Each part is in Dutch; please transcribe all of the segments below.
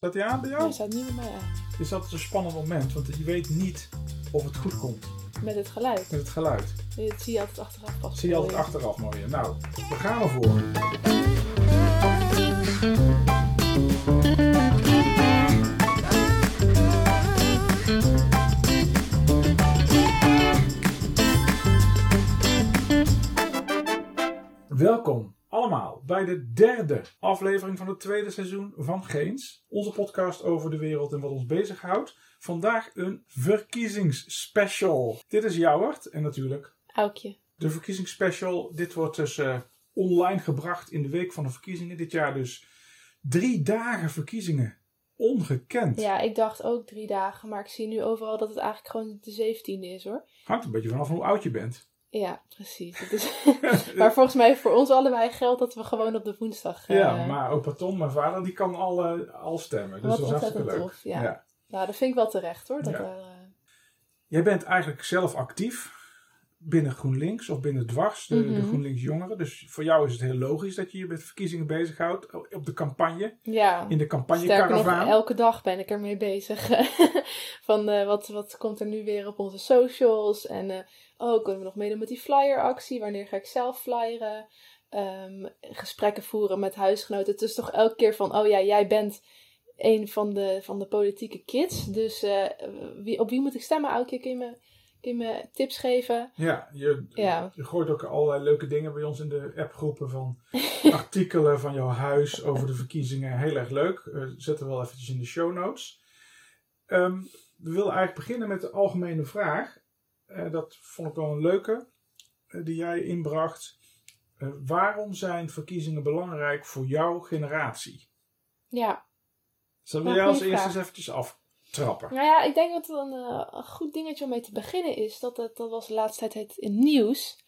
Staat die aan bij jou? Hij staat niet bij mij aan. Het is altijd een spannend moment, want je weet niet of het goed komt Met het geluid. met het geluid. Dat zie je altijd achteraf pas. Dat zie je altijd achteraf mooi. Nou, daar gaan we bij de derde aflevering van het tweede seizoen van Geens. Onze podcast over de wereld en wat ons bezighoudt. Vandaag een verkiezingsspecial. Dit is Jouwert en natuurlijk Aukje. de verkiezingsspecial. Dit wordt dus eh, online gebracht in de week van de verkiezingen. Dit jaar dus drie dagen verkiezingen. Ongekend. Ja, ik dacht ook drie dagen, maar ik zie nu overal dat het eigenlijk gewoon de 17e is hoor. Hangt een beetje vanaf hoe oud je bent. Ja, precies. Het is... maar volgens mij voor ons allebei geldt dat we gewoon op de woensdag. eh, Ja, maar opa Tom, mijn vader, die kan al, eh, al stemmen. Dus Wat dat is hartstikke leuk. tof, ja. Nou, dat vind ik wel terecht hoor. Dat Ja. er, eh, Jij bent eigenlijk zelf actief binnen GroenLinks of binnen Dwars, de, de Mhm. GroenLinks jongeren. Dus voor jou is het heel logisch dat je je met verkiezingen bezighoudt op de campagne, ja. in de campagnecaravaan. elke dag ben ik ermee bezig. Van eh, wat, wat komt er nu weer op onze socials? En eh, oh, kunnen we nog meedoen met die flyeractie? Wanneer ga ik zelf flyeren? Ehm, gesprekken voeren met huisgenoten. Het is toch elke keer van, oh ja, jij bent een van de, van de politieke kids. Dus eh, wie, op wie moet ik stemmen? Elke keer kun je me, kun je me tips geven? Ja, je, Ja. je gooit ook allerlei leuke dingen bij ons in de appgroepen van artikelen van jouw huis over de verkiezingen. Heel erg leuk. Eh zetten we wel eventjes in de show notes. Ehm, we willen eigenlijk beginnen met de algemene vraag. Eh, dat vond ik wel een leuke eh, die jij inbracht. Eh, waarom zijn verkiezingen belangrijk voor jouw generatie? Ja. Zullen we jou als vraag. eens eventjes aftrappen? Nou ja, ik denk dat het een, een goed dingetje om mee te beginnen is. Dat, het, dat was de laatste tijd het nieuws.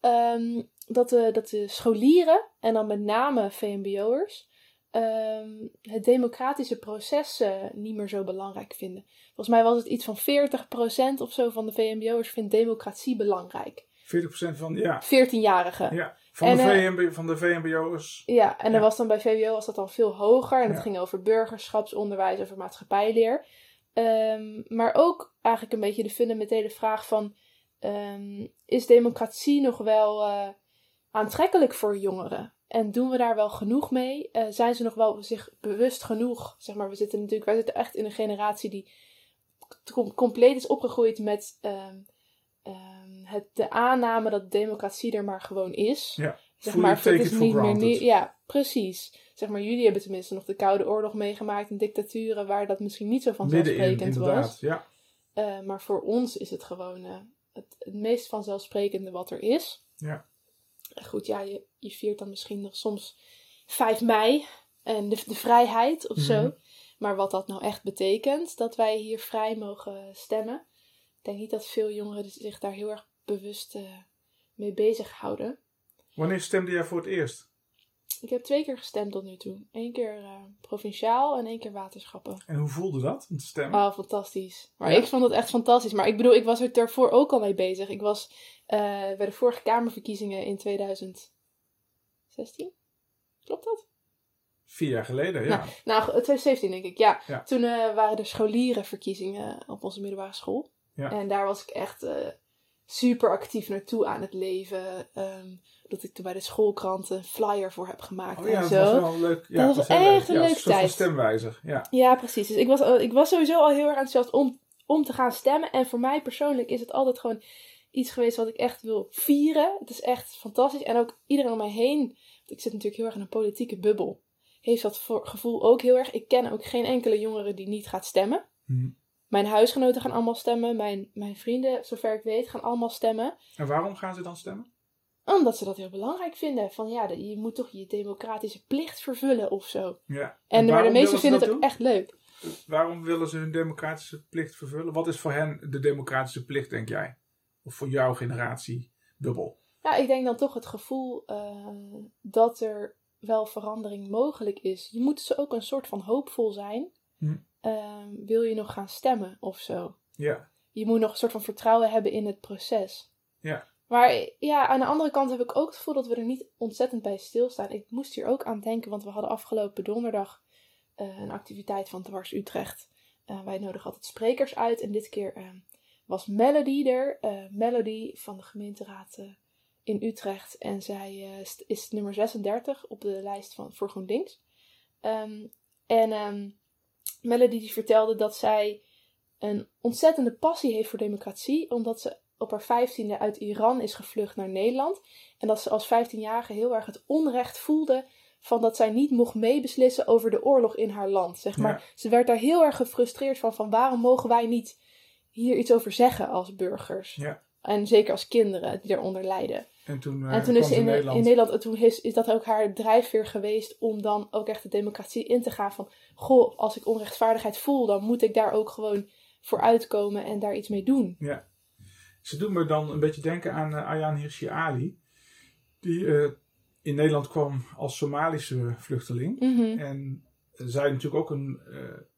ehm, dat, de, dat de scholieren, en dan met name VMBO'ers, ehm, het democratische proces eh, niet meer zo belangrijk vinden. Volgens mij was het iets van 40% of zo van de VMBO'ers vindt democratie belangrijk. 40% van, ja, 14-jarigen. ja, van, En, de eh, VMB, van de VMBO'ers. Ja, en Ja. dan was dan bij VWO was dat dan veel hoger. En het Ja. ging over burgerschapsonderwijs, over maatschappijleer. Ehm, maar ook eigenlijk een beetje de fundamentele vraag van... ehm, is democratie nog wel eh, aantrekkelijk voor jongeren? En doen we daar wel genoeg mee? Eh, zijn ze nog wel zich bewust genoeg? Zeg maar, we zitten natuurlijk, wij zitten echt in een generatie die com- compleet is opgegroeid met ehm, ehm, het, de aanname dat democratie er maar gewoon is. Ja, Zeg maar, het is niet meer. Ja, precies. Zeg maar, jullie hebben tenminste nog de Koude Oorlog meegemaakt en dictaturen waar dat misschien niet zo vanzelfsprekend inderdaad. was. Ja. Eh, maar voor ons is het gewoon eh, het, het meest vanzelfsprekende wat er is. Ja. En Goed, ja, je, je viert dan misschien nog soms 5 mei en de, de vrijheid of zo. Mhm. Maar wat dat nou echt betekent, dat wij hier vrij mogen stemmen. Ik denk niet dat veel jongeren zich daar heel erg bewust eh, mee bezighouden. Wanneer stemde jij voor het eerst? Ik heb twee keer gestemd tot nu toe. Eén keer eh, provinciaal en één keer waterschappen. En hoe voelde dat om te stemmen? Oh, fantastisch. Maar Ja? ik vond het echt fantastisch. Maar ik bedoel, ik was er daarvoor ook al mee bezig. Ik was eh, bij de vorige Kamerverkiezingen in 2016. Klopt dat? Vier jaar geleden, ja. Nou, 2017 denk ik, ja. Ja. Toen eh, waren er scholierenverkiezingen op onze middelbare school. Ja. En daar was ik echt super actief naartoe aan het leven. Ehm, dat ik er bij de schoolkrant een flyer voor heb gemaakt oh ja, en dat zo. was wel leuk. Ja, Dat was echt leuk. een ja, leuke tijd. stemwijzer, ja. Ja, precies. Dus ik was, al- ik was sowieso al heel erg enthousiast om, om te gaan stemmen. En voor mij persoonlijk is het altijd gewoon iets geweest wat ik echt wil vieren. Het is echt fantastisch. En ook iedereen om mij heen, want ik zit natuurlijk heel erg in een politieke bubbel, heeft dat voor, gevoel ook heel erg. Ik ken ook geen enkele jongere die niet gaat stemmen. Hm. Mijn huisgenoten gaan allemaal stemmen. Mijn, mijn vrienden, zover ik weet, gaan allemaal stemmen. En waarom gaan ze dan stemmen? Omdat ze dat heel belangrijk vinden. Van ja, je moet toch je democratische plicht vervullen of zo. Ja. En, maar de meesten ze vinden het ook doen? echt leuk. Waarom willen ze hun democratische plicht vervullen? Wat is voor hen de democratische plicht, denk jij? Of voor jouw generatie dubbel? Ja, ik denk dan toch het gevoel eh, dat er wel verandering mogelijk is. Je moet dus ook een soort van hoopvol zijn. Hm. Ehm, wil je nog gaan stemmen of zo? Ja. Je moet nog een soort van vertrouwen hebben in het proces. Ja. Maar ja, aan de andere kant heb ik ook het gevoel dat we er niet ontzettend bij stilstaan. Ik moest hier ook aan denken, want we hadden afgelopen donderdag een activiteit van Dwars Utrecht. wij nodigen altijd sprekers uit. En dit keer was Melody er. Melody van de gemeenteraad in Utrecht. En zij is nummer 36 op de lijst van, voor GroenLinks. Um, en um, Melody die vertelde dat zij een ontzettende passie heeft voor democratie, omdat ze op haar vijftiende uit Iran is gevlucht naar Nederland. En dat ze als vijftienjarige heel erg het onrecht voelde van dat zij niet mocht meebeslissen over de oorlog in haar land. Zeg maar. Ze werd daar heel erg gefrustreerd van, van waarom mogen wij niet hier iets over zeggen als burgers? Ja. En zeker als kinderen die daaronder lijden. En toen, uh, en toen is ze in, Nederland. in Nederland, toen is, is dat ook haar drijfveer geweest om dan ook echt de democratie in te gaan. Van, goh, als ik onrechtvaardigheid voel, dan moet ik daar ook gewoon voor uitkomen en daar iets mee doen. Ja. Ze doen me dan een beetje denken aan uh, Ayaan Hirsi Ali. Die uh, in Nederland kwam als Somalische vluchteling. Mhm. En zij natuurlijk ook een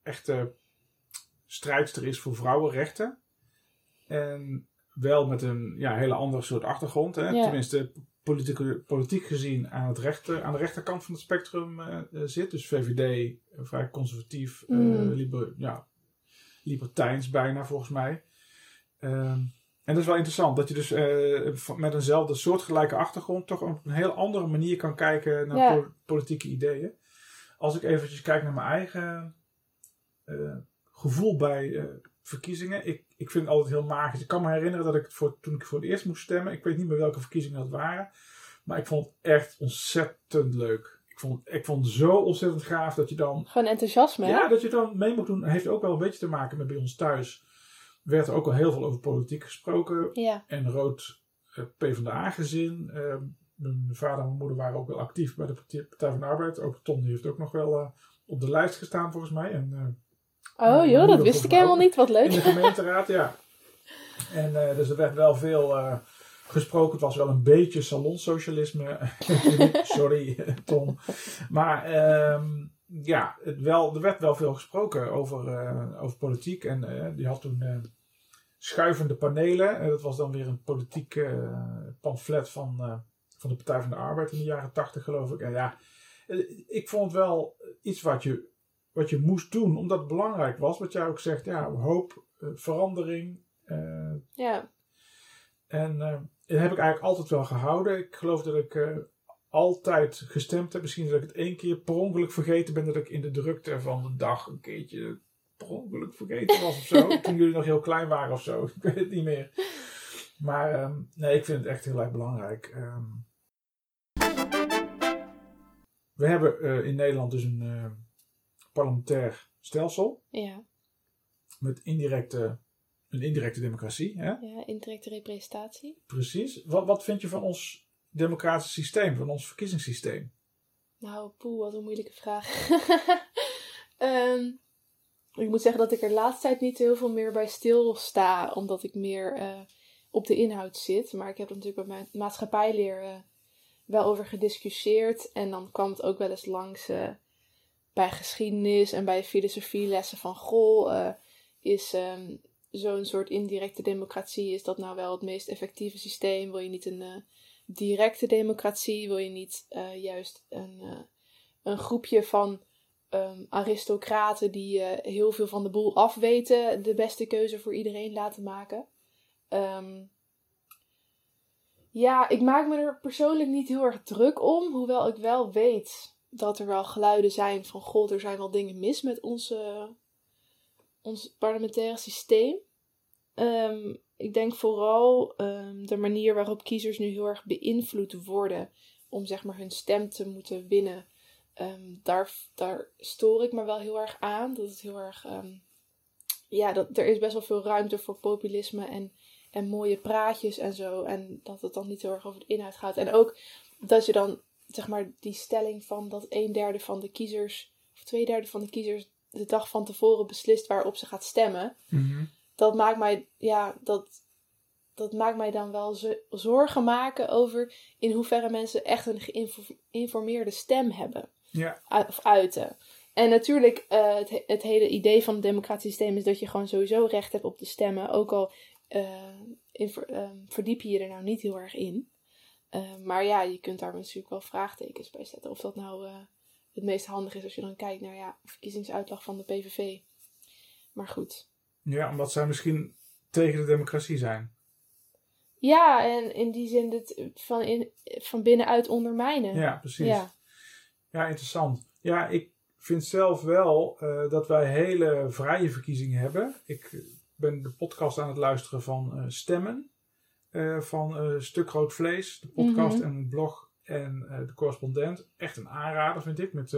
echte strijdster is voor vrouwenrechten. En wel met een ja, hele andere soort achtergrond. Hè? Tenminste, politiek, politiek gezien aan, het rechter, aan de rechterkant van het spectrum uh, zit. Dus VVD, vrij conservatief, mm. liber, ja, libertijns bijna volgens mij. Ehm, en dat is wel interessant, dat je dus uh, met eenzelfde soortgelijke achtergrond toch op een heel andere manier kan kijken naar politieke ideeën. Als ik eventjes kijk naar mijn eigen gevoel bij verkiezingen. Ik, ik vind het altijd heel magisch. Ik kan me herinneren dat ik voor, toen ik voor het eerst moest stemmen, ik weet niet meer welke verkiezingen dat waren, maar ik vond het echt ontzettend leuk. Ik vond, ik vond het zo ontzettend gaaf dat je dan. Gewoon enthousiasme, Ja, dat je dan mee moet doen. Dat heeft ook wel een beetje te maken met bij ons thuis. Werd er ook al heel veel over politiek gesproken. Ja. En rood uh, PvdA-gezin. Uh, mijn vader en mijn moeder waren ook wel actief bij de Partij van de Arbeid. Ook Tom die heeft ook nog wel uh, op de lijst gestaan volgens mij. En Oh joh, dat wist ik helemaal niet. Wat leuk. In de gemeenteraad, ja. En uh, dus er werd wel veel uh, gesproken. Het was wel een beetje salonsocialisme. Sorry, Tom. Maar um, ja, het wel, er werd wel veel gesproken over, uh, over politiek. En die had toen schuivende panelen. En dat was dan weer een politiek pamflet van, van de Partij van de Arbeid in de jaren tachtig, geloof ik. En ja, ik vond wel iets wat je wat je moest doen, omdat het belangrijk was. Wat jij ook zegt, ja, hoop, uh, verandering. Uh, ja. En uh, dat heb ik eigenlijk altijd wel gehouden. Ik geloof dat ik altijd gestemd heb. Misschien dat ik het één keer per ongeluk vergeten ben dat ik in de drukte van de dag een keertje per ongeluk vergeten was of zo. Toen jullie nog heel klein waren of zo. Ik weet het niet meer. Maar um, nee, ik vind het echt heel erg belangrijk. Um, we hebben in Nederland dus een parlementair stelsel. Ja. Met indirecte, een indirecte democratie. Hè? Ja, indirecte representatie. Precies. Wat, wat vind je van ons democratisch systeem, van ons verkiezingssysteem? Nou, poeh, wat een moeilijke vraag. um, ik moet zeggen dat ik er laatste tijd niet heel veel meer bij stilsta, omdat ik meer uh, op de inhoud zit. Maar ik heb er natuurlijk bij mijn maatschappijleer uh, wel over gediscussieerd. En dan kwam het ook wel eens langs uh, bij geschiedenis en bij filosofielessen van goh, uh, is um, zo'n soort indirecte democratie, is dat nou wel het meest effectieve systeem? Wil je niet een uh, directe democratie? Wil je niet uh, juist een, een groepje van um, aristocraten die heel veel van de boel afweten, de beste keuze voor iedereen laten maken? Um, ja, ik maak me er persoonlijk niet heel erg druk om, hoewel ik wel weet dat er wel geluiden zijn van god, er zijn wel dingen mis met onze, ons parlementaire systeem. Um, ik denk vooral um, de manier waarop kiezers nu heel erg beïnvloed worden om zeg maar hun stem te moeten winnen. Um, daar, daar stoor ik me wel heel erg aan. Dat het heel erg. ja, dat, er is best wel veel ruimte voor populisme en, en mooie praatjes en zo. En dat het dan niet heel erg over de inhoud gaat. En ook dat je dan zeg maar, die stelling van dat een derde van de kiezers, of twee derde van de kiezers, de dag van tevoren beslist waarop ze gaat stemmen. Mhm. Dat maakt mij, ja, dat, dat maakt mij dan wel zorgen maken over in hoeverre mensen echt een geïnformeerde stem hebben. Ja. Of uiten. En natuurlijk, uh, het, het, hele idee van het democratisch systeem is dat je gewoon sowieso recht hebt op te stemmen. Ook al uh, in, uh, verdiep je je er nou niet heel erg in. Uh, maar ja, je kunt daar natuurlijk wel vraagtekens bij zetten. Of dat nou uh, het meest handig is als je dan kijkt naar ja, verkiezingsuitslag van de PVV. Maar goed. Ja, omdat zij misschien tegen de democratie zijn. Ja, en in die zin het van, in, van binnenuit ondermijnen. Ja, precies. Ja. Ja, interessant. Ja, ik vind zelf wel eh, dat wij hele vrije verkiezingen hebben. Ik ben de podcast aan het luisteren van eh, Stemmen. Eh, van eh, Stuk Rood Vlees, de podcast Mhm. en het blog en eh, de correspondent. Echt een aanrader, vind ik, met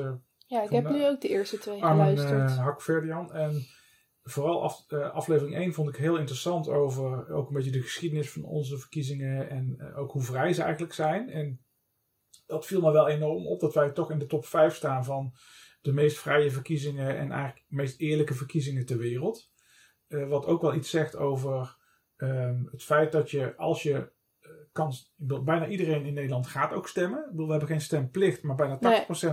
Ja, ik heb nu ook de eerste twee Armen geluisterd. Hakverdian. En vooral af, aflevering 1 vond ik heel interessant over ook een beetje de geschiedenis van onze verkiezingen en ook hoe vrij ze eigenlijk zijn. En dat viel me wel enorm op dat wij toch in de top 5 staan van de meest vrije verkiezingen en eigenlijk de meest eerlijke verkiezingen ter wereld. Wat ook wel iets zegt over ehm, het feit dat je als je eh, kan, ik bedoel, bijna iedereen in Nederland gaat ook stemmen. Ik bedoel, we hebben geen stemplicht, maar bijna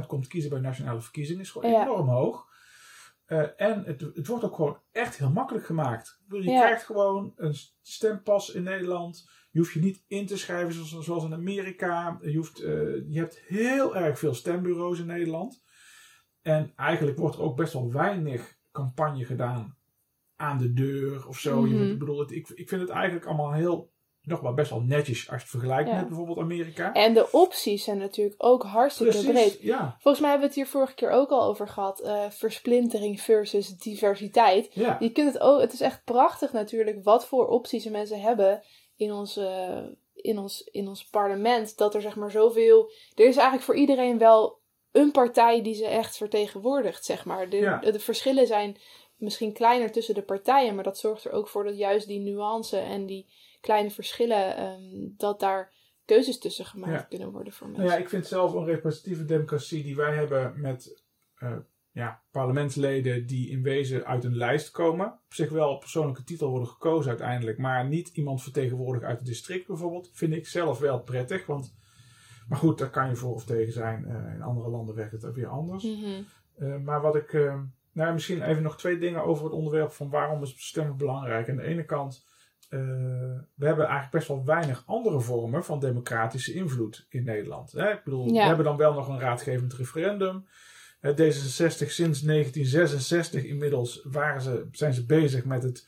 80% komt kiezen bij nationale verkiezingen. is gewoon Ja. enorm hoog. Eh, en het, het wordt ook gewoon echt heel makkelijk gemaakt. Ik bedoel, je Ja. krijgt gewoon een stempas in Nederland. Je hoeft je niet in te schrijven zoals, zoals in Amerika. Je, hoeft, eh, je hebt heel erg veel stembureaus in Nederland. En eigenlijk wordt er ook best wel weinig campagne gedaan aan de deur of zo. Je, Mhm. ik bedoel, het, ik, ik vind het eigenlijk allemaal heel, nog wel best wel netjes als je het vergelijkt Ja. met bijvoorbeeld Amerika. En de opties zijn natuurlijk ook hartstikke breed. ja. Volgens mij hebben we het hier vorige keer ook al over gehad. eh, versplintering versus diversiteit. Ja. Je kunt het ook, het is echt prachtig natuurlijk wat voor opties de mensen hebben in ons, eh, in ons, in ons parlement. Dat er zeg maar zoveel. Er is eigenlijk voor iedereen wel een partij die ze echt vertegenwoordigt, zeg maar. De, de verschillen zijn misschien kleiner tussen de partijen, maar dat zorgt er ook voor dat juist die nuance en die kleine verschillen, ehm, dat daar keuzes tussen gemaakt Ja. kunnen worden voor Nou mensen. ja, ik vind zelf een representatieve democratie die wij hebben met eh, ja, parlementsleden die in wezen uit een lijst komen. Op zich wel op persoonlijke titel worden gekozen uiteindelijk, maar niet iemand vertegenwoordigd uit het district bijvoorbeeld. Vind ik zelf wel prettig, want, maar goed, daar kan je voor of tegen zijn. Eh, in andere landen werkt het weer anders. Mhm. Eh, maar wat ik, eh, nou misschien even nog twee dingen over het onderwerp van waarom is stemmen belangrijk. Aan de ene kant, eh, we hebben eigenlijk best wel weinig andere vormen van democratische invloed in Nederland. Hè? Ik bedoel, Ja. we hebben dan wel nog een raadgevend referendum. Eh, D66 sinds 1966 inmiddels waren ze, zijn ze bezig met het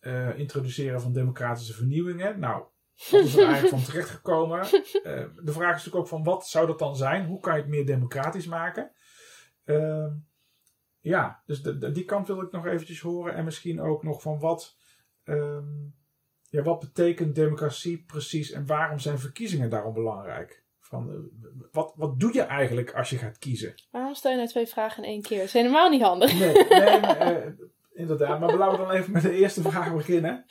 eh, introduceren van democratische vernieuwingen. Nou, wat is er eigenlijk van terechtgekomen? Eh, de vraag is natuurlijk ook van wat zou dat dan zijn? Hoe kan je het meer democratisch maken? Ehm, ja, dus de, de- die kant wil ik nog eventjes horen. En misschien ook nog van wat, ehm, ja, wat betekent democratie precies en waarom zijn verkiezingen daarom belangrijk? Van, eh, wat, wat doe je eigenlijk als je gaat kiezen? Waarom stel je nou twee vragen in één keer? Dat is helemaal niet handig. Nee, nee maar, eh, inderdaad. Maar laten we dan even met de eerste vraag beginnen.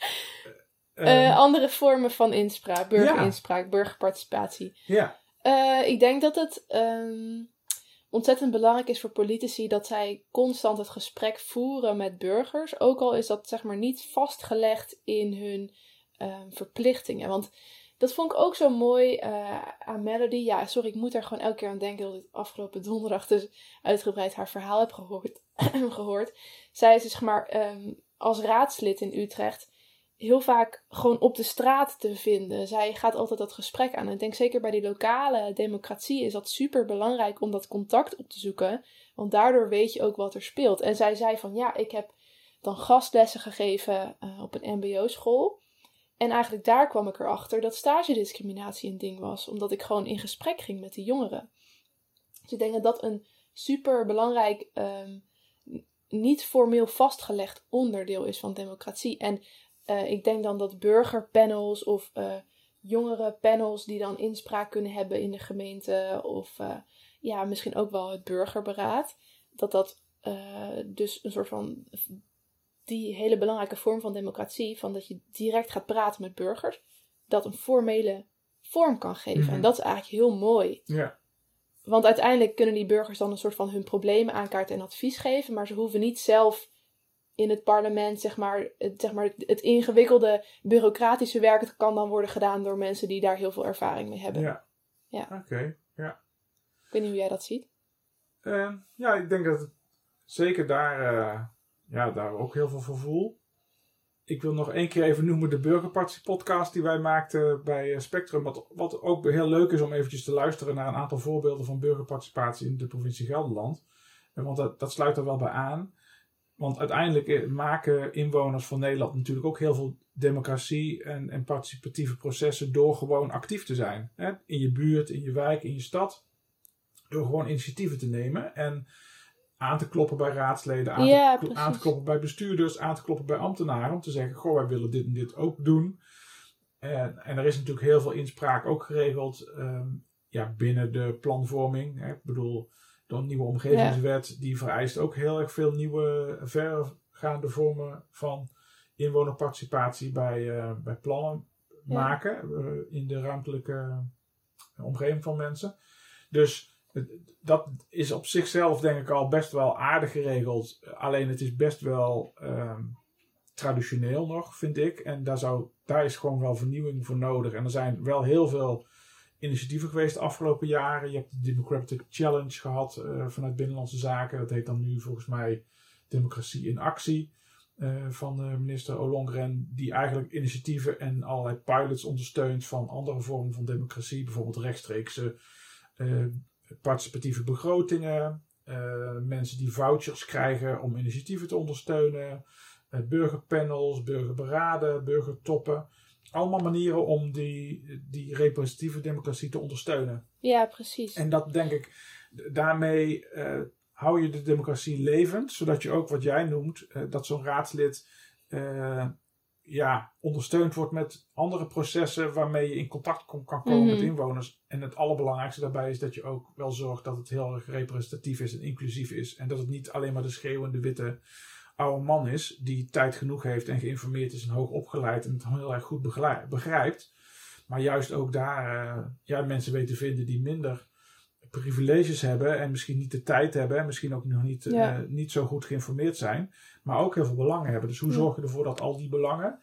Eh, Eh, andere vormen van inspraak, burgerinspraak, burgerparticipatie. ja, ik denk dat het ehm, ontzettend belangrijk is voor politici dat zij constant het gesprek voeren met burgers. Ook al is dat zeg maar niet vastgelegd in hun ehm, verplichtingen. Want dat vond ik ook zo mooi eh, aan Melody. Ja, sorry, ik moet er gewoon elke keer aan denken dat ik afgelopen donderdag dus uitgebreid haar verhaal heb gehoord. gehoord. Zij is dus zeg maar ehm, als raadslid in Utrecht heel vaak gewoon op de straat te vinden. Zij gaat altijd dat gesprek aan. En ik denk zeker bij die lokale democratie is dat super belangrijk om dat contact op te zoeken. Want daardoor weet je ook wat er speelt. En zij zei van ja, ik heb dan gastlessen gegeven eh, op een mbo-school. En eigenlijk daar kwam ik erachter dat stagediscriminatie een ding was. Omdat ik gewoon in gesprek ging met de jongeren. Dus ik denk dat dat een super belangrijk, ehm, niet formeel vastgelegd onderdeel is van democratie. En eh, ik denk dan dat burgerpanels of eh jongere panels die dan inspraak kunnen hebben in de gemeente. Of eh, ja, misschien ook wel het burgerberaad. Dat dat dus een soort van die hele belangrijke vorm van democratie, van dat je direct gaat praten met burgers, dat een formele vorm kan geven. Mhm. En dat is eigenlijk heel mooi. ja, Want uiteindelijk kunnen die burgers dan een soort van hun problemen aankaarten en advies geven, maar ze hoeven niet zelf in het parlement, zeg maar, het, zeg maar, het ingewikkelde bureaucratische werk kan dan worden gedaan door mensen die daar heel veel ervaring mee hebben. ja. Ja. Oké, ja. Ik weet niet hoe jij dat ziet. Eh, ja, ik denk dat zeker daar, eh, ja, daar ook heel veel voor voel. ik wil nog één keer even noemen de Burgerpartij podcast die wij maakten bij Spectrum. Wat, wat ook heel leuk is om eventjes te luisteren naar een aantal voorbeelden van burgerparticipatie in de provincie Gelderland. Want dat, dat sluit er wel bij aan. Want uiteindelijk maken inwoners van Nederland natuurlijk ook heel veel democratie en, en participatieve processen door gewoon actief te zijn. Hè? In je buurt, in je wijk, in je stad. Door gewoon initiatieven te nemen en aan te kloppen bij raadsleden, aan, Ja, te, aan te precies. kloppen bij bestuurders, aan te kloppen bij ambtenaren. Om te zeggen, goh, wij willen dit en dit ook doen. En, en er is natuurlijk heel veel inspraak ook geregeld ehm, ja, binnen de planvorming. Hè? Ik bedoel, door een nieuwe omgevingswet, die vereist ook heel erg veel nieuwe, vergaande vormen van inwonerparticipatie bij, eh, bij plannen maken eh, in de ruimtelijke omgeving van mensen. Dus dat is op zichzelf denk ik al best wel aardig geregeld. Alleen het is best wel ehm, traditioneel nog, vind ik. En daar, zou, daar is gewoon wel vernieuwing voor nodig. En er zijn wel heel veel initiatieven geweest de afgelopen jaren. Je hebt de Democratic Challenge gehad eh, vanuit Binnenlandse Zaken. Dat heet dan nu volgens mij Democratie in Actie. eh, van eh, minister Ollongren, die eigenlijk initiatieven en allerlei pilots ondersteunt van andere vormen van democratie, bijvoorbeeld rechtstreekse participatieve begrotingen, mensen die vouchers krijgen om initiatieven te ondersteunen, burgerpanels, burgerberaden, burgertoppen. Allemaal manieren om die, die representatieve democratie te ondersteunen. Ja, precies. En dat denk ik, daarmee eh, hou je de democratie levend, zodat je ook wat jij noemt, eh, dat zo'n raadslid eh, ja, ondersteund wordt met andere processen waarmee je in contact kom- kan komen met Mhm. inwoners. En het allerbelangrijkste daarbij is dat je ook wel zorgt dat het heel erg representatief is en inclusief is. En dat het niet alleen maar de schreeuwende witte oude man is, die tijd genoeg heeft en geïnformeerd is en hoog opgeleid en het heel erg goed begrijpt. Maar juist ook daar eh, ja, mensen weten te vinden die minder privileges hebben en misschien niet de tijd hebben en misschien ook nog niet, Ja. eh, niet zo goed geïnformeerd zijn, maar ook heel veel belangen hebben. Dus hoe zorg je ervoor dat al die belangen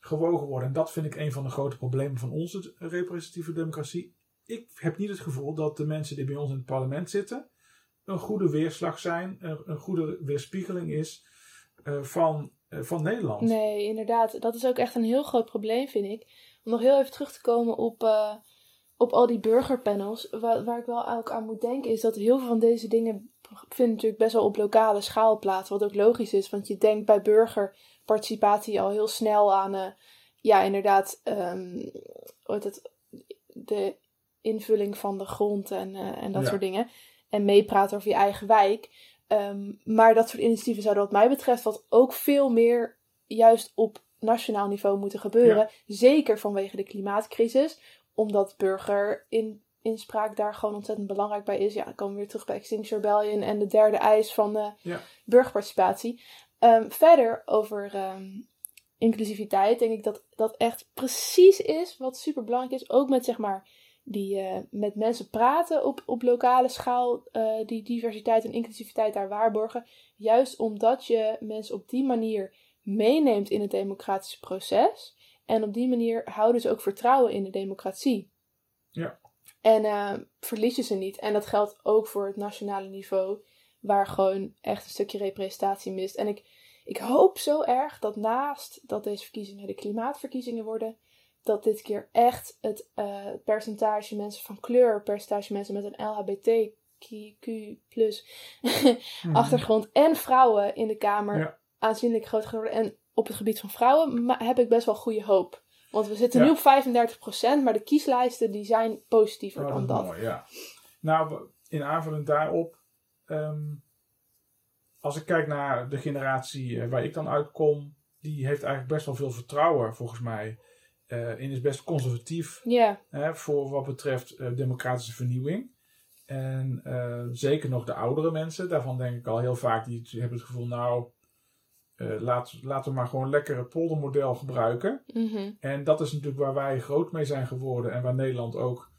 gewogen worden? En dat vind ik een van de grote problemen van onze representatieve democratie. Ik heb niet het gevoel dat de mensen die bij ons in het parlement zitten een goede weerslag zijn, een, een goede weerspiegeling is van, eh, van Nederland. Nee, inderdaad. Dat is ook echt een heel groot probleem, vind ik. Om nog heel even terug te komen op, eh, op al die burgerpanels. Waar, waar ik wel ook aan moet denken, is dat heel veel van deze dingen vinden natuurlijk best wel op lokale schaal plaats. Wat ook logisch is, want je denkt bij burgerparticipatie al heel snel aan, eh, ja, inderdaad, heet het, de invulling van de grond en, eh, en dat Ja. soort dingen. En meepraten over je eigen wijk. Ehm, maar dat soort initiatieven zouden wat mij betreft wat ook veel meer juist op nationaal niveau moeten gebeuren. Zeker vanwege de klimaatcrisis. Omdat burger in, inspraak daar gewoon ontzettend belangrijk bij is. Ja, dan komen we weer terug bij Extinction Rebellion en de derde eis van Ja. burgerparticipatie. Ehm, verder over ehm, inclusiviteit denk ik dat dat echt precies is wat super belangrijk is. Ook met zeg maar die eh, met mensen praten op, op lokale schaal, eh, die diversiteit en inclusiviteit daar waarborgen. Juist omdat je mensen op die manier meeneemt in het democratische proces. En op die manier houden ze ook vertrouwen in de democratie. Ja. En eh, verlies je ze niet. En dat geldt ook voor het nationale niveau, waar gewoon echt een stukje representatie mist. En ik, ik hoop zo erg dat naast dat deze verkiezingen de klimaatverkiezingen worden, dat dit keer echt het eh, percentage mensen van kleur, percentage mensen met een LHBTQ plus achtergrond en vrouwen in de Kamer Ja. aanzienlijk groter geworden. En op het gebied van vrouwen heb ik best wel goede hoop. Want we zitten Ja. nu op 35%, maar de kieslijsten die zijn positiever Oh, dan dat is dat. mooi, ja. Nou, in aanvulling daarop, ehm, als ik kijk naar de generatie eh, waar ik dan uitkom, die heeft eigenlijk best wel veel vertrouwen, volgens mij. Eh en is best conservatief Ja, voor wat betreft eh, democratische vernieuwing. En eh, zeker nog de oudere mensen, daarvan denk ik al heel vaak, die hebben het gevoel, nou, laat, laten we maar gewoon lekker het poldermodel gebruiken. mhm. En dat is natuurlijk waar wij groot mee zijn geworden en waar Nederland ook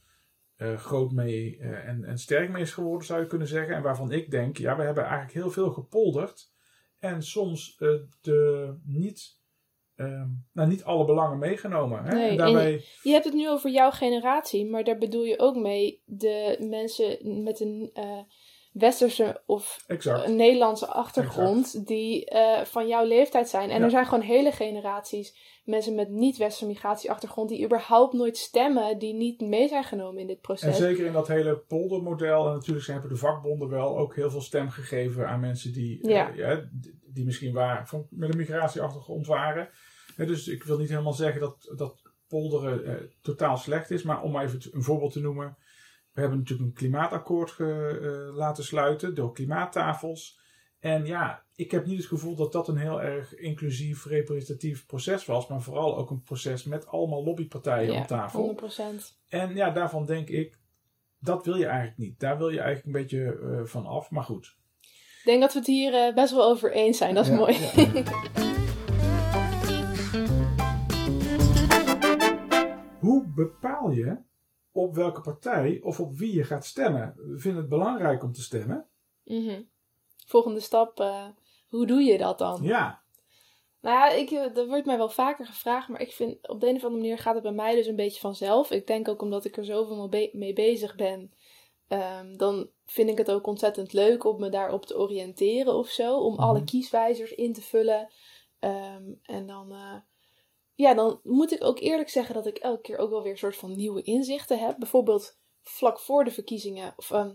groot mee en, en sterk mee is geworden, zou je kunnen zeggen. En waarvan ik denk, ja, we hebben eigenlijk heel veel gepolderd en soms de niet, ehm, nou, niet alle belangen meegenomen. Hè? Nee, en daarbij, Je hebt het nu over jouw generatie, maar daar bedoel je ook mee de mensen met een, eh, westerse of Exact. Nederlandse achtergrond die eh, van jouw leeftijd zijn. En Ja. er zijn gewoon hele generaties mensen met niet-westerse migratieachtergrond die überhaupt nooit stemmen, die niet mee zijn genomen in dit En proces. zeker in dat hele poldermodel. En natuurlijk zijn- hebben de vakbonden wel ook heel veel stem gegeven aan mensen die, eh, ja, die- misschien waar, van, met een migratieachtergrond waren. Dus ik wil niet helemaal zeggen dat, dat polderen eh, totaal slecht is. Maar om even een voorbeeld te noemen. We hebben natuurlijk een klimaatakkoord ge- eh, laten sluiten door klimaattafels. En ja, ik heb niet het gevoel dat dat een heel erg inclusief, representatief proces was. Maar vooral ook een proces met allemaal lobbypartijen ja, op tafel. 100%. En ja, daarvan denk ik, dat wil je eigenlijk niet. Daar wil je eigenlijk een beetje eh, van af. Maar goed. Ik denk dat we het hier eh, best wel over eens zijn. Dat is Ja, mooi. ja. Hoe bepaal je op welke partij of op wie je gaat stemmen? We vinden het belangrijk om te stemmen. Mhm. Volgende stap, eh, hoe doe je dat dan? Ja, Nou ja, ik, eh, dat wordt mij wel vaker gevraagd, maar ik vind op de een of andere manier gaat het bij mij dus een beetje vanzelf. Ik denk ook omdat ik er zoveel mee be- mee bezig ben, ehm, dan vind ik het ook ontzettend leuk om me daarop te oriënteren of zo. Om alle Mhm. kieswijzers in te vullen. Ehm, en dan, eh, ja, dan moet ik ook eerlijk zeggen dat ik elke keer ook wel weer een soort van nieuwe inzichten heb. Bijvoorbeeld vlak voor de verkiezingen, of ehm,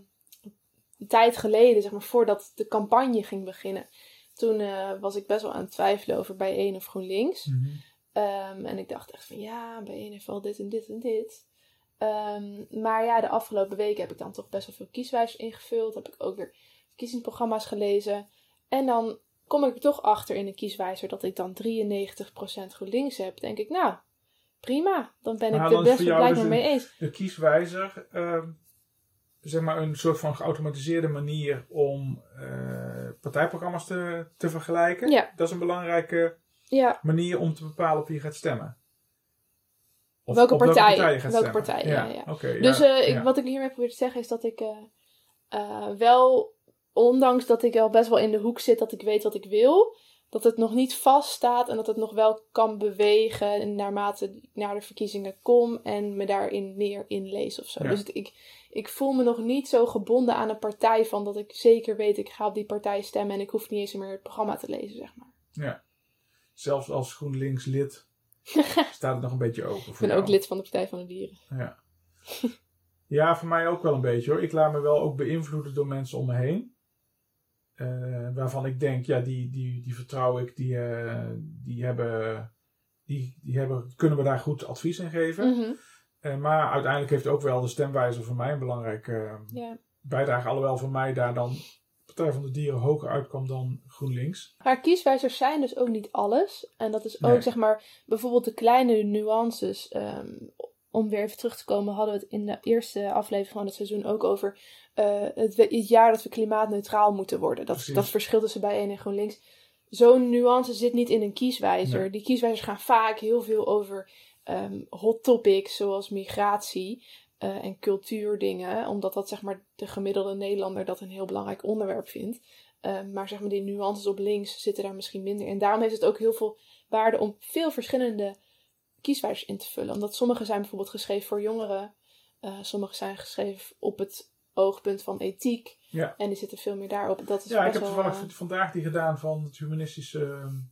een tijd geleden, zeg maar, voordat de campagne ging beginnen. Toen eh, was ik best wel aan het twijfelen over bijeen of GroenLinks. Mhm. Ehm, en ik dacht echt van ja, bijeen heeft wel dit en dit en dit. Ehm, maar ja, de afgelopen weken heb ik dan toch best wel veel kieswijzers ingevuld. Heb ik ook weer verkiezingsprogramma's gelezen. En dan kom ik er toch achter in een kieswijzer dat ik dan 93% GroenLinks heb. Denk ik, nou, prima. Dan ben ik er best blijkbaar dus mee eens. de kieswijzer, ehm, zeg maar een soort van geautomatiseerde manier om eh, partijprogramma's te, te vergelijken. Ja. Dat is een belangrijke Ja, manier om te bepalen op wie je gaat stemmen. Of Welke partij? partij je gaat Welke stemmen. partij, ja, Dus eh, ik, wat ik hiermee probeer te zeggen is dat ik eh, wel, ondanks dat ik wel best wel in de hoek zit dat ik weet wat ik wil, dat het nog niet vaststaat en dat het nog wel kan bewegen naarmate ik naar de verkiezingen kom en me daarin meer inlees of zo. Ja. Dus het- ik, ik voel me nog niet zo gebonden aan een partij van dat ik zeker weet ik ga op die partij stemmen en ik hoef niet eens meer het programma te lezen, zeg maar. Zelfs als GroenLinks lid staat het nog een beetje open. Ik voor ben jou. ook lid van de Partij van de Dieren. Ja. ja, voor mij ook wel een beetje hoor. Ik laat me wel ook beïnvloeden door mensen om me heen. Eh, waarvan ik denk, ja, die, die, die vertrouw ik, die, eh, die, hebben, die, die hebben, kunnen we daar goed advies in geven. Mhm, Eh, maar uiteindelijk heeft ook wel de stemwijzer voor mij een belangrijke ja. bijdrage. Alhoewel voor mij daar dan Partij van de Dieren hoger uitkwam dan GroenLinks. Maar kieswijzers zijn dus ook niet alles. En dat is ook, Nee. zeg maar, bijvoorbeeld de kleine nuances. ehm, om weer even terug te komen, hadden we het in de eerste aflevering van het seizoen ook over eh, het, jaar dat we klimaatneutraal moeten worden. Dat, Precies. dat verschil tussen bij en GroenLinks. Zo'n nuance zit niet in een kieswijzer. Nee. Die kieswijzers gaan vaak heel veel over ehm, hot topics, zoals migratie eh, en cultuurdingen. Omdat dat, zeg maar, de gemiddelde Nederlander dat een heel belangrijk onderwerp vindt. Ehm, maar zeg maar, die nuances op links zitten daar misschien minder. En daarom heeft het ook heel veel waarde om veel verschillende kieswijzers in te vullen. Omdat sommige zijn bijvoorbeeld geschreven voor jongeren. eh sommige zijn geschreven op het oogpunt van ethiek. Ja. En die zitten veel meer daarop. Dat is Ja, ik heb toevallig eh, vandaag die gedaan van het Humanistische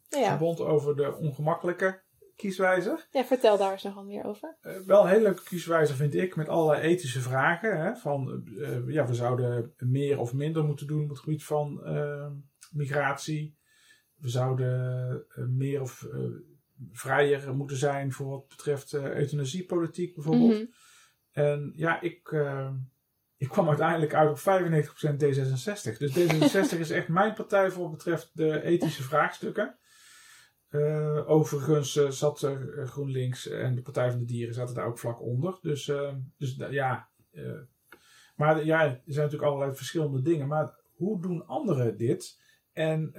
eh, ja. Verbond over de ongemakkelijke kieswijzer. ja, vertel daar eens nog wat meer over. Eh, wel een hele leuke kieswijzer vind ik, met allerlei ethische vragen. Hè, van, ja, we zouden meer of minder moeten doen op het gebied van eh, migratie. We zouden meer of vrijer moeten zijn voor wat betreft eh euthanasiepolitiek bijvoorbeeld. Mhm. En ja, ik, eh, ik kwam uiteindelijk uit op 95% D66. Dus D66 is echt mijn partij voor wat betreft de ethische vraagstukken. Eh, overigens zat er GroenLinks en de Partij van de Dieren zaten daar ook vlak onder. Dus, dus ja. maar ja, er zijn natuurlijk allerlei verschillende dingen. Maar hoe doen anderen dit? En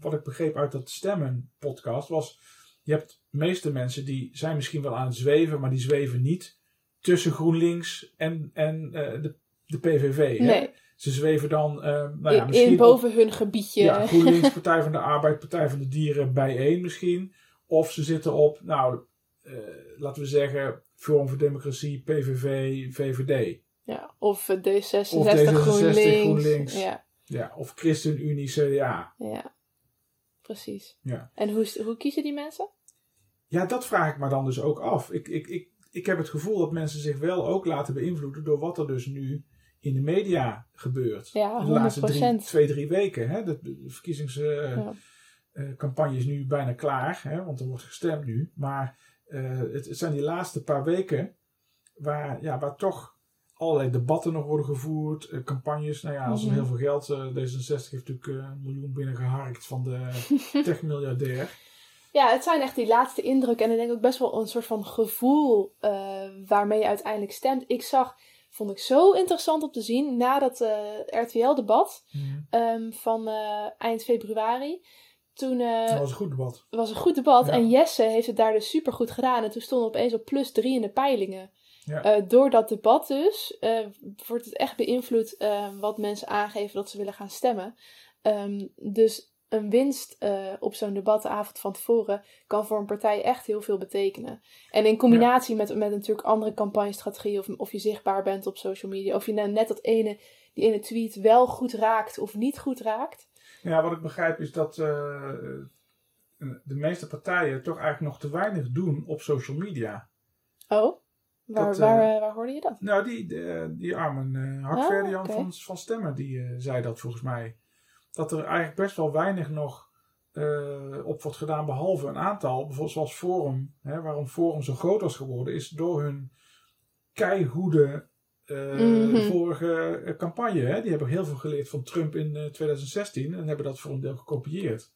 wat ik begreep uit dat stemmen podcast was... Je hebt de meeste mensen die zijn misschien wel aan het zweven, maar die zweven niet tussen GroenLinks en, en eh, de, de PVV. Hè? Nee, Ze zweven dan, eh, nou ja, misschien in op- boven hun gebiedje. ja, GroenLinks, Partij van de Arbeid, Partij van de Dieren bijeen misschien. Of ze zitten op, nou, eh, laten we zeggen, Forum voor Democratie, PVV, VVD. Ja, of eh, D66, Of D66 GroenLinks. GroenLinks. Ja, Ja, of ChristenUnie, CDA. ja. Precies. Ja. En hoe, hoe kiezen die mensen? Ja, dat vraag ik me dan dus ook af. Ik, ik, ik, ik heb het gevoel dat mensen zich wel ook laten beïnvloeden door wat er dus nu in de media gebeurt. Ja, de laatste drie, 100%. twee, drie weken. Hè? De, de verkiezingscampagne Ja. is nu bijna klaar, hè? want er wordt gestemd nu. Maar eh, het, het zijn die laatste paar weken waar, ja, waar toch allerlei debatten nog worden gevoerd, eh, campagnes. Nou ja, als er Mhm. heel veel geld, eh, D66 heeft natuurlijk eh, een miljoen binnengeharkt van de techmiljardair. Ja, het zijn echt die laatste indrukken. En ik denk ook best wel een soort van gevoel eh, waarmee je uiteindelijk stemt. Ik zag, vond ik zo interessant om te zien, na dat eh, RTL-debat Mhm. ehm, van eh, eind februari. Toen Dat was een goed debat. was een goed debat. Ja. En Jesse heeft het daar dus super goed gedaan. En toen stonden we opeens op plus drie in de peilingen. Ja. Door dat debat dus wordt het echt beïnvloed wat mensen aangeven dat ze willen gaan stemmen. Ehm, dus een winst eh, op zo'n debatavond van tevoren kan voor een partij echt heel veel betekenen. En in combinatie met, met natuurlijk andere campagnestrategieën, of, of je zichtbaar bent op social media, of je nou net dat ene, die ene tweet wel goed raakt of niet goed raakt. Ja, wat ik begrijp is dat eh, de meeste partijen toch eigenlijk nog te weinig doen op social media. Oh, waar, Dat, eh, waar, waar hoorde je dat? Nou, die, die uh, Ah, Hakverdian oké. van, van Stemmen, die zei dat volgens mij. Dat er eigenlijk best wel weinig nog eh, op wordt gedaan, behalve een aantal. Bijvoorbeeld zoals Forum. Hè, waarom Forum zo groot was geworden, is door hun keigoede eh, Mhm. vorige eh, campagne. Hè. Die hebben heel veel geleerd van Trump in eh, 2016 en hebben dat voor een deel gekopieerd.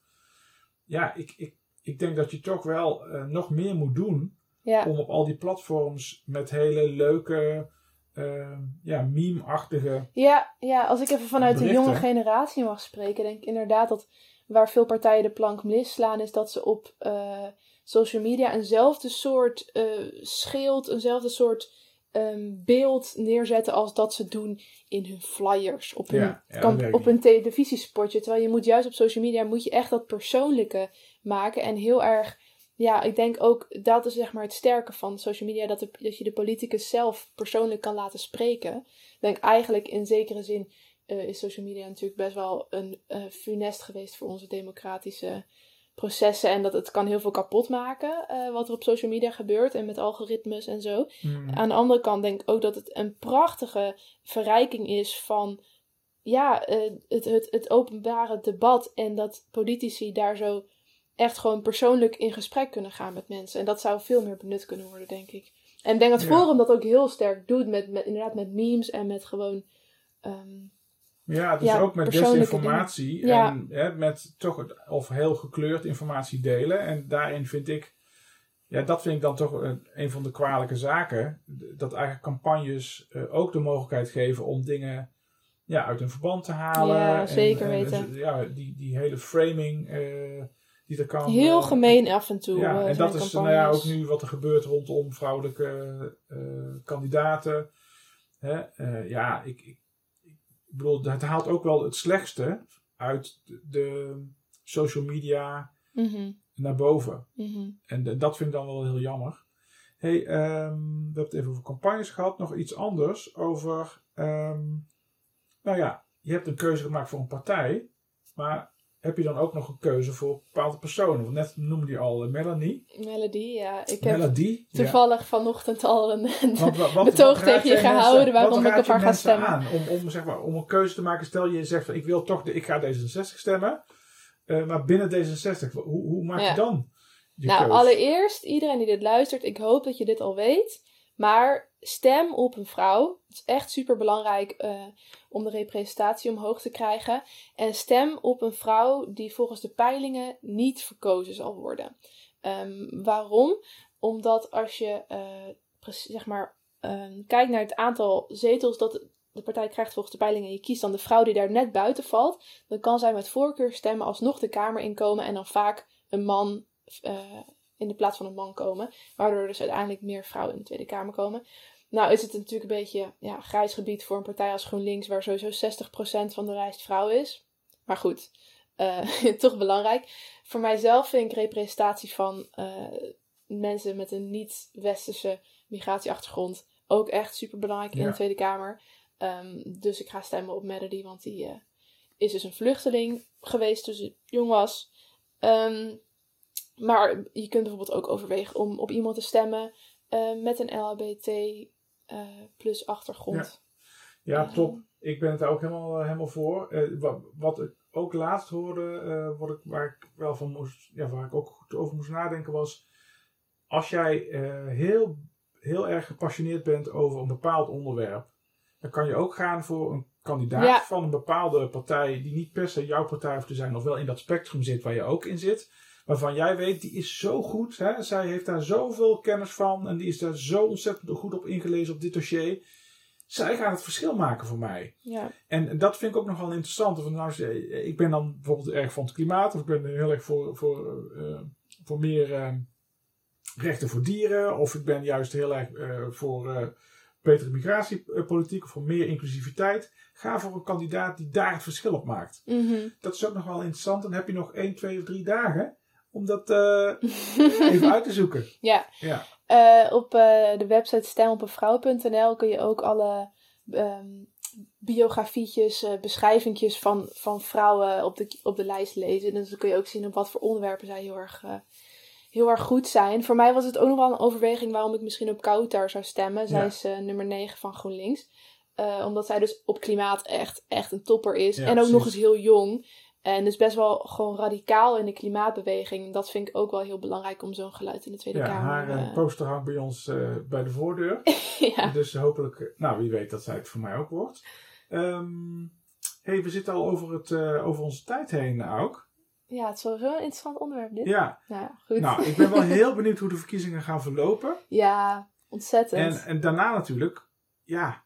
Ja, ik, ik, ik denk dat je toch wel nog meer moet doen Ja, om op al die platforms met hele leuke, eh, ja, meme-achtige. ja, ja, als ik even vanuit de jonge generatie mag spreken, denk ik inderdaad dat waar veel partijen de plank misslaan, is dat ze op eh, social media eenzelfde soort eh, schild, eenzelfde soort ehm, beeld neerzetten als dat ze doen in hun flyers, op hun, Ja, ja, dat kamp- werkt op een televisiespotje. Terwijl je moet juist op social media moet je echt dat persoonlijke maken en heel erg. Ja, ik denk ook dat is zeg maar het sterke van social media, dat, de, dat je de politicus zelf persoonlijk kan laten spreken. Ik denk eigenlijk in zekere zin eh, is social media natuurlijk best wel een eh, funest geweest voor onze democratische processen. En dat het kan heel veel kapot maken eh, wat er op social media gebeurt en met algoritmes en zo. Hmm. Aan de andere kant denk ik ook dat het een prachtige verrijking is van ja, het, het, het openbare debat en dat politici daar zo echt gewoon persoonlijk in gesprek kunnen gaan met mensen. En dat zou veel meer benut kunnen worden, denk ik. En ik denk dat Ja. Forum dat ook heel sterk doet met, met inderdaad met memes en met gewoon ehm, Ja, dus Ja, ook met desinformatie. Ja. en hè, met toch of heel gekleurd informatie delen. En daarin vind ik, ja, dat vind ik dan toch een, een van de kwalijke zaken. Dat eigenlijk campagnes eh, ook de mogelijkheid geven om dingen ja, uit hun verband te halen. Ja, zeker en, weten. ja, die, die hele framing eh, die er kan. heel eh, gemeen af en toe. Ja, eh, en dat is nou ja, ook nu wat er gebeurt rondom vrouwelijke eh, kandidaten. Hè? ja, ik, ik, ik bedoel, het haalt ook wel het slechtste uit de, social media Mhm, naar boven. mhm. En de- dat vind ik dan wel heel jammer. Hey, ehm, we hebben het even over campagnes gehad. Nog iets anders over. ehm, nou ja, je hebt een keuze gemaakt voor een partij. Maar heb je dan ook nog een keuze voor bepaalde personen? Want net noemde je al eh, Melanie. Melody, ja. Ik heb Melody. ja. toevallig vanochtend al een, Want wa- wat- betoog wat tegen je gehouden mensen- waarom ik op haar ga stemmen. aan om, om, zeg maar, om een keuze te maken? Stel je zegt van ik wil toch, de, ik ga D66 stemmen. eh, maar binnen D66, hoe, hoe maak Ja. je dan je nou, keuze? allereerst, iedereen die dit luistert, ik hoop dat je dit al weet. Maar stem op een vrouw. Het is echt super belangrijk om de representatie omhoog te krijgen. En stem op een vrouw die volgens de peilingen niet verkozen zal worden. Ehm, waarom? Omdat als je eh, zeg maar, ehm, kijkt naar het aantal zetels dat de partij krijgt volgens de peilingen en je kiest dan de vrouw die daar net buiten valt, dan kan zij met voorkeur stemmen alsnog de Kamer inkomen en dan vaak een man eh, in de plaats van een man komen. Waardoor er dus uiteindelijk meer vrouwen in de Tweede Kamer komen. Nou is het natuurlijk een beetje ja, grijs gebied voor een partij als GroenLinks, waar sowieso 60% van de lijst vrouw is. Maar goed, eh, toch belangrijk. Voor mijzelf vind ik representatie van eh, mensen met een niet-westerse migratieachtergrond ook echt super belangrijk in de Tweede Kamer. Ehm, dus ik ga stemmen op Melody, want die eh, is dus een vluchteling geweest toen ze jong was. Ehm, maar je kunt bijvoorbeeld ook overwegen om op iemand te stemmen eh, met een LHBT eh, plus achtergrond. Ja, Ehm, top. Ik ben het daar ook helemaal, eh, helemaal voor. Wat, wat ik ook laatst hoorde, wat ik, waar ik wel van moest, ja, waar ik ook goed over moest nadenken, was als jij heel, heel erg gepassioneerd bent over een bepaald onderwerp, dan kan je ook gaan voor een kandidaat Ja. van een bepaalde partij die niet per se jouw partij hoeft te zijn, of wel in dat spectrum zit waar je ook in zit. Waarvan jij weet, die is zo goed. Hè? Zij heeft daar zoveel kennis van. En die is daar zo ontzettend goed op ingelezen op dit dossier. Zij gaat het verschil maken voor mij. Ja. En dat vind ik ook nog wel interessant. Van, nou, ik ben dan bijvoorbeeld erg van het klimaat. Of ik ben heel erg voor, voor, eh, voor meer eh, rechten voor dieren. Of ik ben juist heel erg eh, voor betere migratiepolitiek. Of voor meer inclusiviteit. Ga voor een kandidaat die daar het verschil op maakt. Mhm. Dat is ook nog wel interessant. Dan heb je nog 1, 2 of 3 dagen om dat eh, even uit te zoeken. ja. Ja, Eh, op eh, de website stemopenvrouw.nl kun je ook alle ehm, biografietjes, beschrijvingjes van, van vrouwen op de, op de lijst lezen. Dus dan kun je ook zien op wat voor onderwerpen zij heel erg, heel erg goed zijn. Voor mij was het ook nog wel een overweging waarom ik misschien op Kautar zou stemmen. Zij Ja. is nummer 9 van GroenLinks. Omdat zij dus op klimaat echt, echt een topper is. Ja, en ook nog eens heel jong. En dus best wel gewoon radicaal in de klimaatbeweging. Dat vind ik ook wel heel belangrijk om zo'n geluid in de Tweede ja Kamer... haar eh, eh, poster hangt bij ons eh, bij de voordeur. ja. Dus hopelijk, nou wie weet dat zij het voor mij ook wordt. Ehm hey, we zitten al over, het, eh, over onze tijd heen ook. ja, het is sowieso een interessant onderwerp dit. Ja, Nou, ja, goed. nou ik ben wel heel benieuwd hoe de verkiezingen gaan verlopen. Ja, ontzettend. En, en daarna natuurlijk, ja,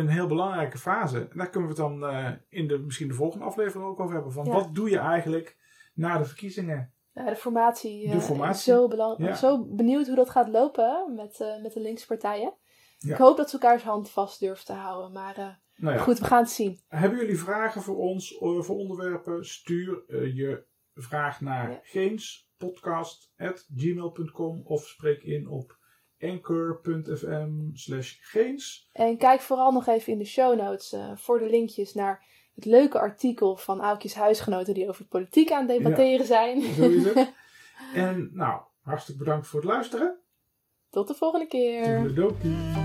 een heel belangrijke fase. En daar kunnen we het dan eh, in de, misschien de volgende aflevering ook over hebben. Van Ja. wat doe je eigenlijk na de verkiezingen? Ja, de formatie, De eh, formatie. zo belangrijk. Ja. Zo benieuwd hoe dat gaat lopen met, eh, met de linkse partijen. Ik hoop dat ze elkaars hand vast durven te houden. Maar Nou ja, goed, we gaan het zien. Hebben jullie vragen voor ons, voor onderwerpen? Stuur je vraag naar Ja. geenspodcast.gmail.com of spreek in op anchor.fm slash geens. En kijk vooral nog even in de show notes eh, voor de linkjes naar het leuke artikel van Aukjes huisgenoten die over politiek aan het debatteren zijn. Zo is het. en nou, hartstikke bedankt voor het luisteren. Tot de volgende keer. Toedeledokie.